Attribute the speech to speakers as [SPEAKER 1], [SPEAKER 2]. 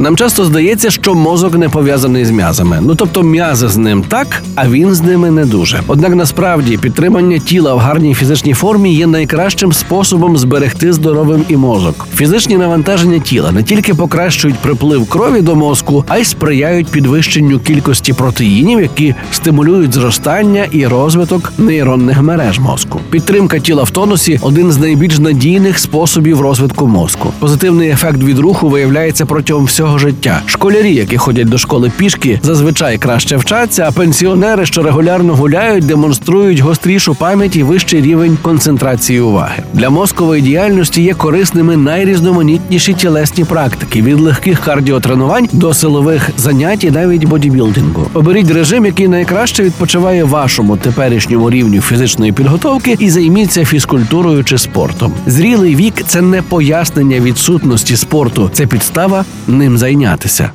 [SPEAKER 1] Нам часто здається, що мозок не пов'язаний з м'язами. Ну тобто м'язи з ним так, а він з ними не дуже. Однак насправді підтримання тіла в гарній фізичній формі є найкращим способом зберегти здоровим і мозок. Фізичні навантаження тіла не тільки покращують приплив крові до мозку, а й сприяють підвищенню кількості протеїнів, які стимулюють зростання і розвиток нейронних мереж мозку. Підтримка тіла в тонусі один з найбільш надійних способів розвитку мозку. Позитивний ефект від руху виявляється протягом всього життя. Школярі, які ходять до школи пішки, зазвичай краще вчаться, а пенсіонери, що регулярно гуляють, демонструють гострішу пам'ять і вищий рівень концентрації уваги. Для мозкової діяльності є корисними найрізноманітніші тілесні практики від легких кардіотренувань до силових занять і навіть бодібілдингу. Оберіть режим, який найкраще відпочиває вашому теперішньому рівню фізичної підготовки, і займіться фізкультурою чи спортом. Зрілий вік це не пояснення відсутності спорту, це підстава ним зайнятися.